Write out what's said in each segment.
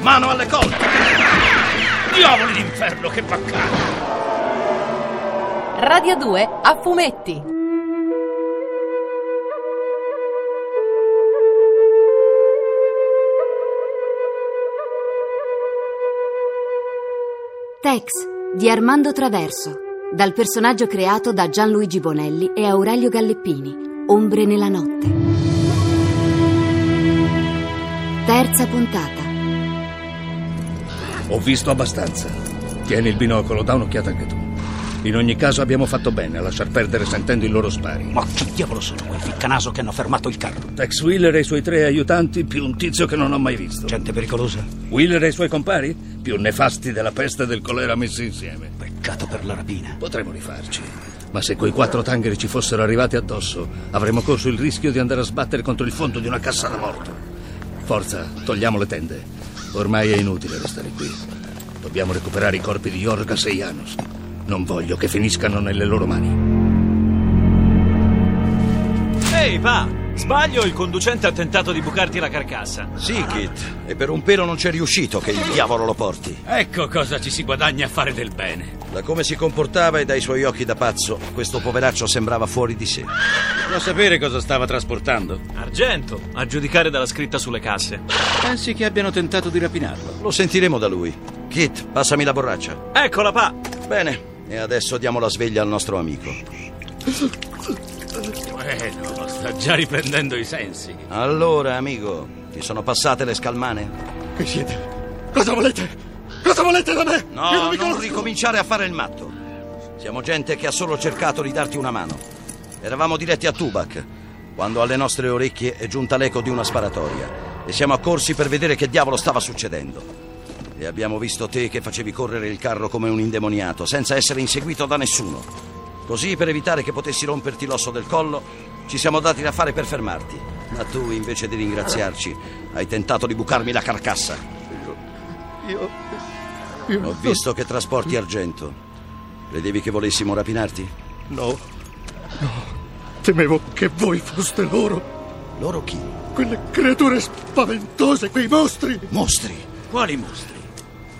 Mano alle colte! Diavoli d'inferno, che baccano! Radio 2 a fumetti. Tex di Armando Traverso, dal personaggio creato da Gianluigi Bonelli e Aurelio Galleppini, Ombre nella notte. Terza puntata. Ho visto abbastanza. Tieni il binocolo, da un'occhiata anche tu. In ogni caso abbiamo fatto bene a lasciar perdere sentendo i loro spari. Ma chi diavolo sono quei ficcanaso che hanno fermato il carro? Tex Wheeler e i suoi tre aiutanti, più un tizio che non ho mai visto. Gente pericolosa? Wheeler e i suoi compari? Più nefasti della peste e del colera messi insieme. Peccato per la rapina. Potremmo rifarci. Ma se quei quattro tangheri ci fossero arrivati addosso, avremmo corso il rischio di andare a sbattere contro il fondo di una cassa da morto. Forza, togliamo le tende. Ormai è inutile restare qui. Dobbiamo recuperare i corpi di Yorgas e Janus. Non voglio che finiscano nelle loro mani. Ehi, va! Sbaglio, il conducente ha tentato di bucarti la carcassa. Sì, Kit. E per un pelo non c'è riuscito che il diavolo lo porti. Ecco cosa ci si guadagna a fare del bene. Da come si comportava e dai suoi occhi da pazzo, questo poveraccio sembrava fuori di sé. Vuoi sapere cosa stava trasportando? Argento, a giudicare dalla scritta sulle casse. Pensi che abbiano tentato di rapinarlo? Lo sentiremo da lui. Kit, passami la borraccia. Eccola, pa! Bene, e adesso diamo la sveglia al nostro amico. Bueno, sta già riprendendo i sensi. Allora, amico, ti sono passate le scalmane? Chi siete? Cosa volete? Cosa volete da me? No, Io non, conosco. ricominciare a fare il matto. Siamo gente che ha solo cercato di darti una mano. Eravamo diretti a Tubac, quando alle nostre orecchie è giunta l'eco di una sparatoria. E siamo accorsi per vedere che diavolo stava succedendo. E abbiamo visto te che facevi correre il carro come un indemoniato, senza essere inseguito da nessuno. Così, per evitare che potessi romperti l'osso del collo, ci siamo dati da fare per fermarti. Ma tu, invece di ringraziarci, hai tentato di bucarmi la carcassa. Io. Io. Ho visto che trasporti argento. Credevi che volessimo rapinarti? No. No. Temevo che voi foste loro. Loro chi? Quelle creature spaventose, quei mostri. Mostri? Quali mostri?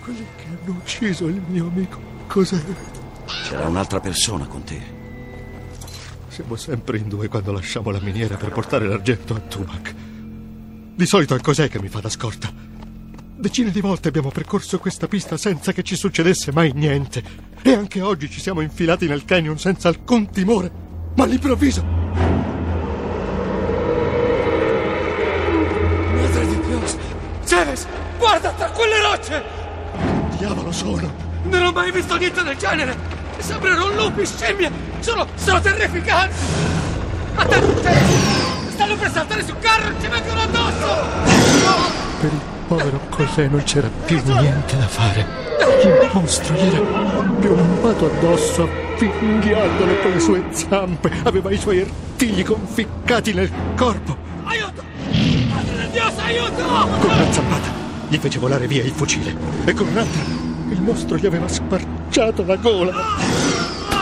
Quelli che hanno ucciso il mio amico. Cos'è? C'era un'altra persona con te. Siamo sempre in due quando lasciamo la miniera per portare l'argento a Tubac. Di solito è cos'è che mi fa da scorta. Decine di volte abbiamo percorso questa pista senza che ci succedesse mai niente. E anche oggi ci siamo infilati nel canyon senza alcun timore. Ma all'improvviso. Madre di Dio! Ceres! Guarda tra quelle rocce! Diavolo sono! Non ho mai visto niente del genere! Sembrano lupi, scimmie! Sono, sono terrificanti! Attenti! Stanno per saltare sul carro e ci vengono addosso! Per il povero Cosè non c'era più niente da fare. Il mostro gli era piombato addosso, avvinghiandolo con le sue zampe. Aveva i suoi artigli conficcati nel corpo. Aiuto! Madre del Dio, aiuto! Con una zampata gli fece volare via il fucile e con un'altra il mostro gli aveva sparciato la gola.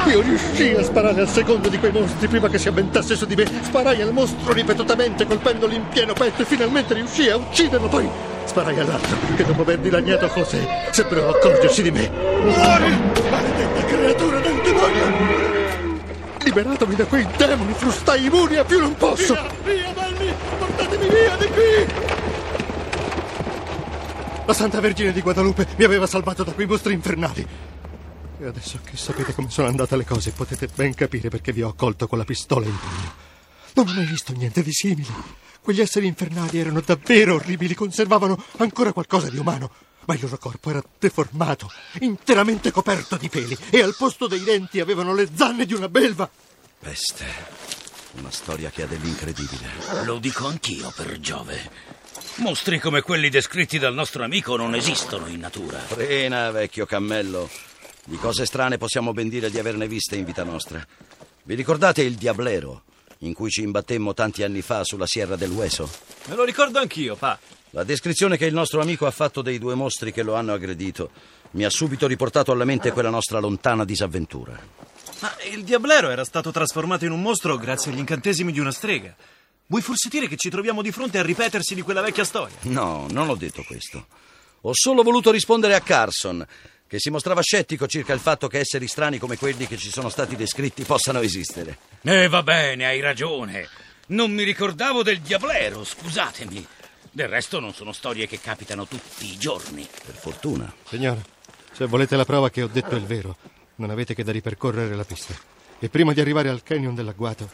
Io riuscii a sparare al secondo di quei mostri prima che si avventasse su di me. Sparai al mostro ripetutamente colpendolo in pieno petto e finalmente riuscii a ucciderlo. Poi sparai all'altro che dopo aver dilaniato José sembrò accorgersi di me. Muori! Maledetta creatura del demonio! Liberatomi da quei demoni, frustai immuni a più non posso! Via, via, belli! Portatemi via di qui! La Santa Vergine di Guadalupe mi aveva salvato da quei mostri infernali. E adesso che sapete come sono andate le cose, potete ben capire perché vi ho accolto con la pistola in pugno. Non ho mai visto niente di simile. Quegli esseri infernali erano davvero orribili, conservavano ancora qualcosa di umano. Ma il loro corpo era deformato, interamente coperto di peli, e al posto dei denti avevano le zanne di una belva. Peste. Una storia che ha dell'incredibile. Lo dico anch'io per Giove. Mostri come quelli descritti dal nostro amico non esistono in natura. Frena, vecchio cammello. Di cose strane possiamo ben dire di averne viste in vita nostra. Vi ricordate il Diablero, in cui ci imbattemmo tanti anni fa sulla Sierra del Hueso? Me lo ricordo anch'io, pa. La descrizione che il nostro amico ha fatto dei due mostri che lo hanno aggredito mi ha subito riportato alla mente quella nostra lontana disavventura. Ma il Diablero era stato trasformato in un mostro grazie agli incantesimi di una strega. Vuoi forse dire che ci troviamo di fronte al ripetersi di quella vecchia storia? No, non ho detto questo. Ho solo voluto rispondere a Carson, che si mostrava scettico circa il fatto che esseri strani come quelli che ci sono stati descritti possano esistere. Eh, va bene, hai ragione. Non mi ricordavo del Diablero, scusatemi. Del resto non sono storie che capitano tutti i giorni. Per fortuna. Signora, se volete la prova che ho detto il vero, non avete che da ripercorrere la pista. E prima di arrivare al canyon dell'agguato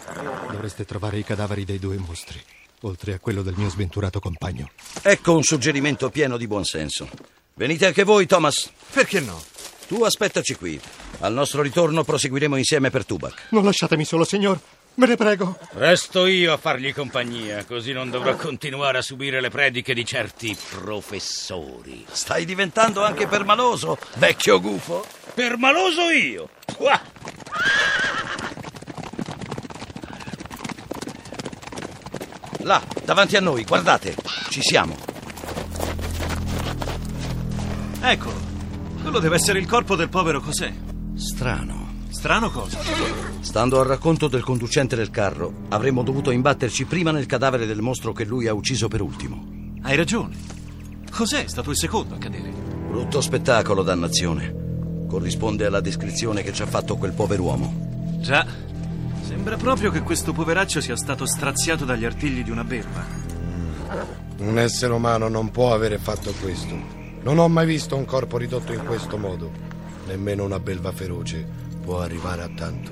dovreste trovare i cadaveri dei due mostri, oltre a quello del mio sventurato compagno. Ecco un suggerimento pieno di buonsenso. Venite anche voi, Thomas. Perché no? Tu aspettaci qui. Al nostro ritorno proseguiremo insieme per Tubac. Non lasciatemi solo, signor. Me ne prego. Resto io a fargli compagnia, così non dovrò continuare a subire le prediche di certi professori. Stai diventando anche permaloso, vecchio gufo. Permaloso io? Qua. Là, davanti a noi, guardate, ci siamo. Eccolo. Quello deve essere il corpo del povero José. Strano. Strano cosa? Stando al racconto del conducente del carro, avremmo dovuto imbatterci prima nel cadavere del mostro che lui ha ucciso per ultimo. Hai ragione. José è stato il secondo a cadere. Brutto spettacolo, dannazione. Corrisponde alla descrizione che ci ha fatto quel pover'uomo. Già. Sembra proprio che questo poveraccio sia stato straziato dagli artigli di una belva. Un essere umano non può avere fatto questo. Non ho mai visto un corpo ridotto in questo modo. Nemmeno una belva feroce può arrivare a tanto.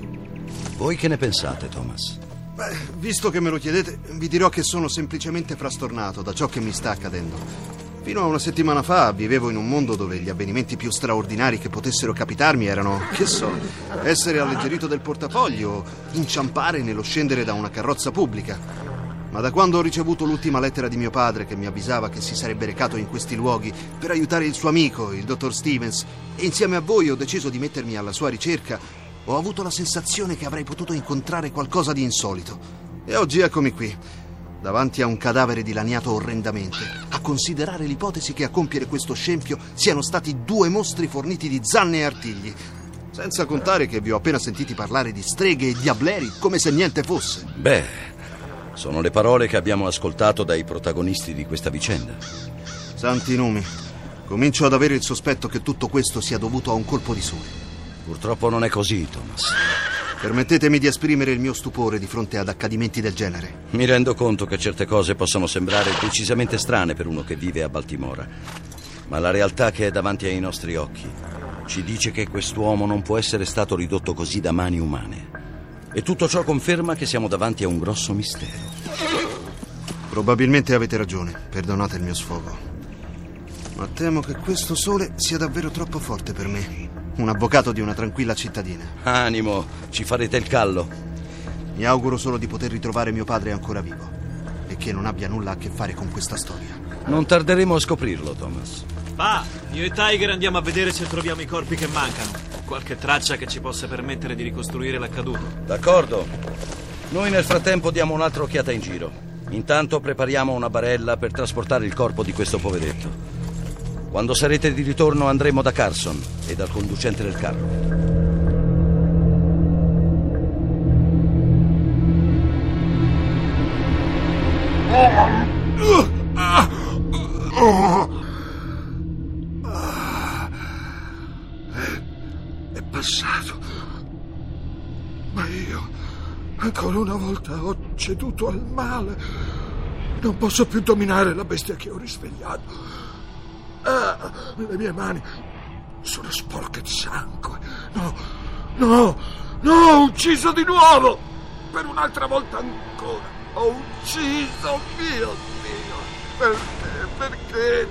Voi che ne pensate, Thomas? Beh, visto che me lo chiedete, vi dirò che sono semplicemente frastornato da ciò che mi sta accadendo. Fino a una settimana fa vivevo in un mondo dove gli avvenimenti più straordinari che potessero capitarmi erano, che so, essere alleggerito del portafoglio, inciampare nello scendere da una carrozza pubblica. Ma da quando ho ricevuto l'ultima lettera di mio padre che mi avvisava che si sarebbe recato in questi luoghi per aiutare il suo amico, il dottor Stevens, e insieme a voi ho deciso di mettermi alla sua ricerca, ho avuto la sensazione che avrei potuto incontrare qualcosa di insolito. E oggi eccomi qui, davanti a un cadavere dilaniato orrendamente, a considerare l'ipotesi che a compiere questo scempio siano stati due mostri forniti di zanne e artigli. Senza contare che vi ho appena sentiti parlare di streghe e diableri come se niente fosse. Beh, sono le parole che abbiamo ascoltato dai protagonisti di questa vicenda. Santi numi, comincio ad avere il sospetto che tutto questo sia dovuto a un colpo di sole. Purtroppo non è così, Thomas. Permettetemi di esprimere il mio stupore di fronte ad accadimenti del genere. Mi rendo conto che certe cose possono sembrare decisamente strane per uno che vive a Baltimora, ma la realtà che è davanti ai nostri occhi ci dice che quest'uomo non può essere stato ridotto così da mani umane. E tutto ciò conferma che siamo davanti a un grosso mistero. Probabilmente avete ragione, perdonate il mio sfogo. Ma temo che questo sole sia davvero troppo forte per me. Un avvocato di una tranquilla cittadina. Animo, ci farete il callo. Mi auguro solo di poter ritrovare mio padre ancora vivo e che non abbia nulla a che fare con questa storia. Non tarderemo a scoprirlo, Thomas. Va, io e Tiger andiamo a vedere se troviamo i corpi che mancano. Qualche traccia che ci possa permettere di ricostruire l'accaduto. D'accordo. Noi nel frattempo diamo un'altra occhiata in giro. Intanto prepariamo una barella per trasportare il corpo di questo poveretto. Quando sarete di ritorno andremo da Carson e dal conducente del carro. È ancora una volta, ho ceduto al male. Non posso più dominare la bestia che ho risvegliato. Ah, le mie mani sono sporche di sangue. No, no, no, ho ucciso di nuovo! Per un'altra volta ancora. Ho ucciso, mio Dio! Perché, perché?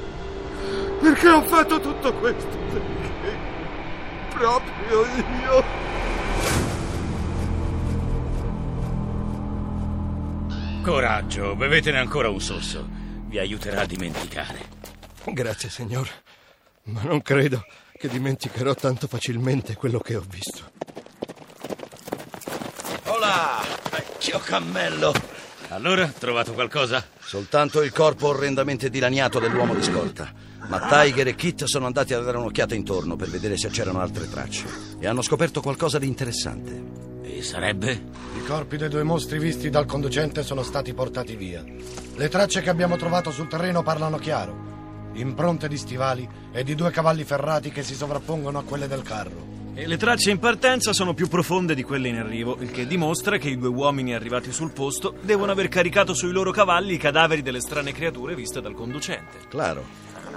Perché ho fatto tutto questo? Perché? Proprio io? Coraggio, bevetene ancora un sorso. vi aiuterà a dimenticare. Grazie, signor. Ma non credo che dimenticherò tanto facilmente quello che ho visto. Hola, vecchio cammello. Allora, trovato qualcosa? Soltanto il corpo orrendamente dilaniato dell'uomo di scorta. Ma Tiger e Kit sono andati a dare un'occhiata intorno per vedere se c'erano altre tracce. E hanno scoperto qualcosa di interessante. E sarebbe? I corpi dei due mostri visti dal conducente sono stati portati via. Le tracce che abbiamo trovato sul terreno parlano chiaro. Impronte di stivali e di due cavalli ferrati che si sovrappongono a quelle del carro. E le tracce in partenza sono più profonde di quelle in arrivo, il che dimostra che i due uomini arrivati sul posto devono aver caricato sui loro cavalli i cadaveri delle strane creature viste dal conducente. Claro.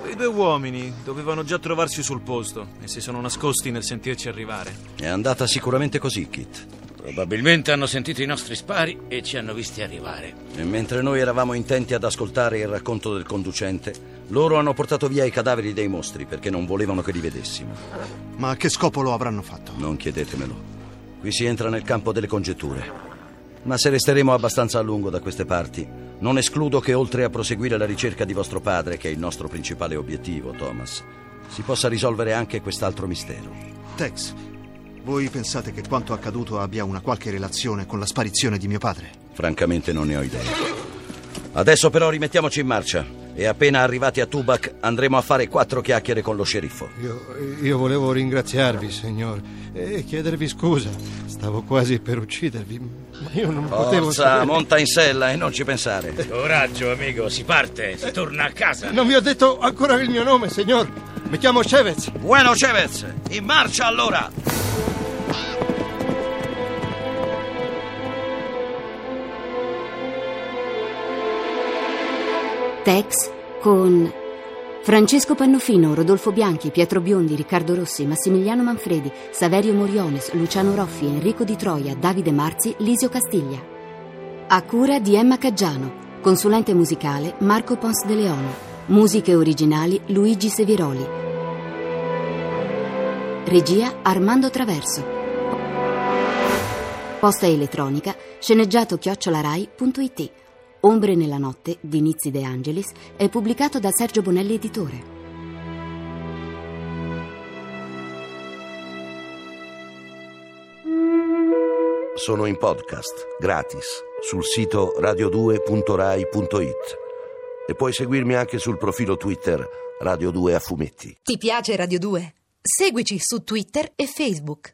I due uomini dovevano già trovarsi sul posto e si sono nascosti nel sentirci arrivare. È andata sicuramente così, Kit. Probabilmente hanno sentito i nostri spari e ci hanno visti arrivare. E mentre noi eravamo intenti ad ascoltare il racconto del conducente, loro hanno portato via i cadaveri dei mostri perché non volevano che li vedessimo. Ma a che scopo lo avranno fatto? Non chiedetemelo. Qui si entra nel campo delle congetture. Ma se resteremo abbastanza a lungo da queste parti, non escludo che oltre a proseguire la ricerca di vostro padre, che è il nostro principale obiettivo, Thomas, si possa risolvere anche quest'altro mistero. Tex, voi pensate che quanto accaduto abbia una qualche relazione con la sparizione di mio padre? Francamente non ne ho idea. Adesso però rimettiamoci in marcia e appena arrivati a Tubac andremo a fare quattro chiacchiere con lo sceriffo. Io, io volevo ringraziarvi, signor, e chiedervi scusa. Stavo quasi per uccidervi, ma io non Forza, potevo... sapere- monta in sella e non ci pensare. Coraggio, amico, si parte, si torna a casa. Non vi ho detto ancora il mio nome, signor. Mi chiamo Chavez. Bueno, Chavez, in marcia allora! Tex con Francesco Pannofino, Rodolfo Bianchi, Pietro Biondi, Riccardo Rossi, Massimiliano Manfredi, Saverio Moriones, Luciano Roffi, Enrico Di Troia, Davide Marzi, Lisio Castiglia. A cura di Emma Caggiano, consulente musicale Marco Pons de Leone, musiche originali Luigi Seviroli. Regia Armando Traverso. Posta elettronica sceneggiato chiocciolarai.it Ombre nella notte di Nizzi De Angelis è pubblicato da Sergio Bonelli Editore. Sono in podcast, gratis, sul sito radio2.rai.it e puoi seguirmi anche sul profilo Twitter Radio 2 a fumetti. Ti piace Radio 2? Seguici su Twitter e Facebook.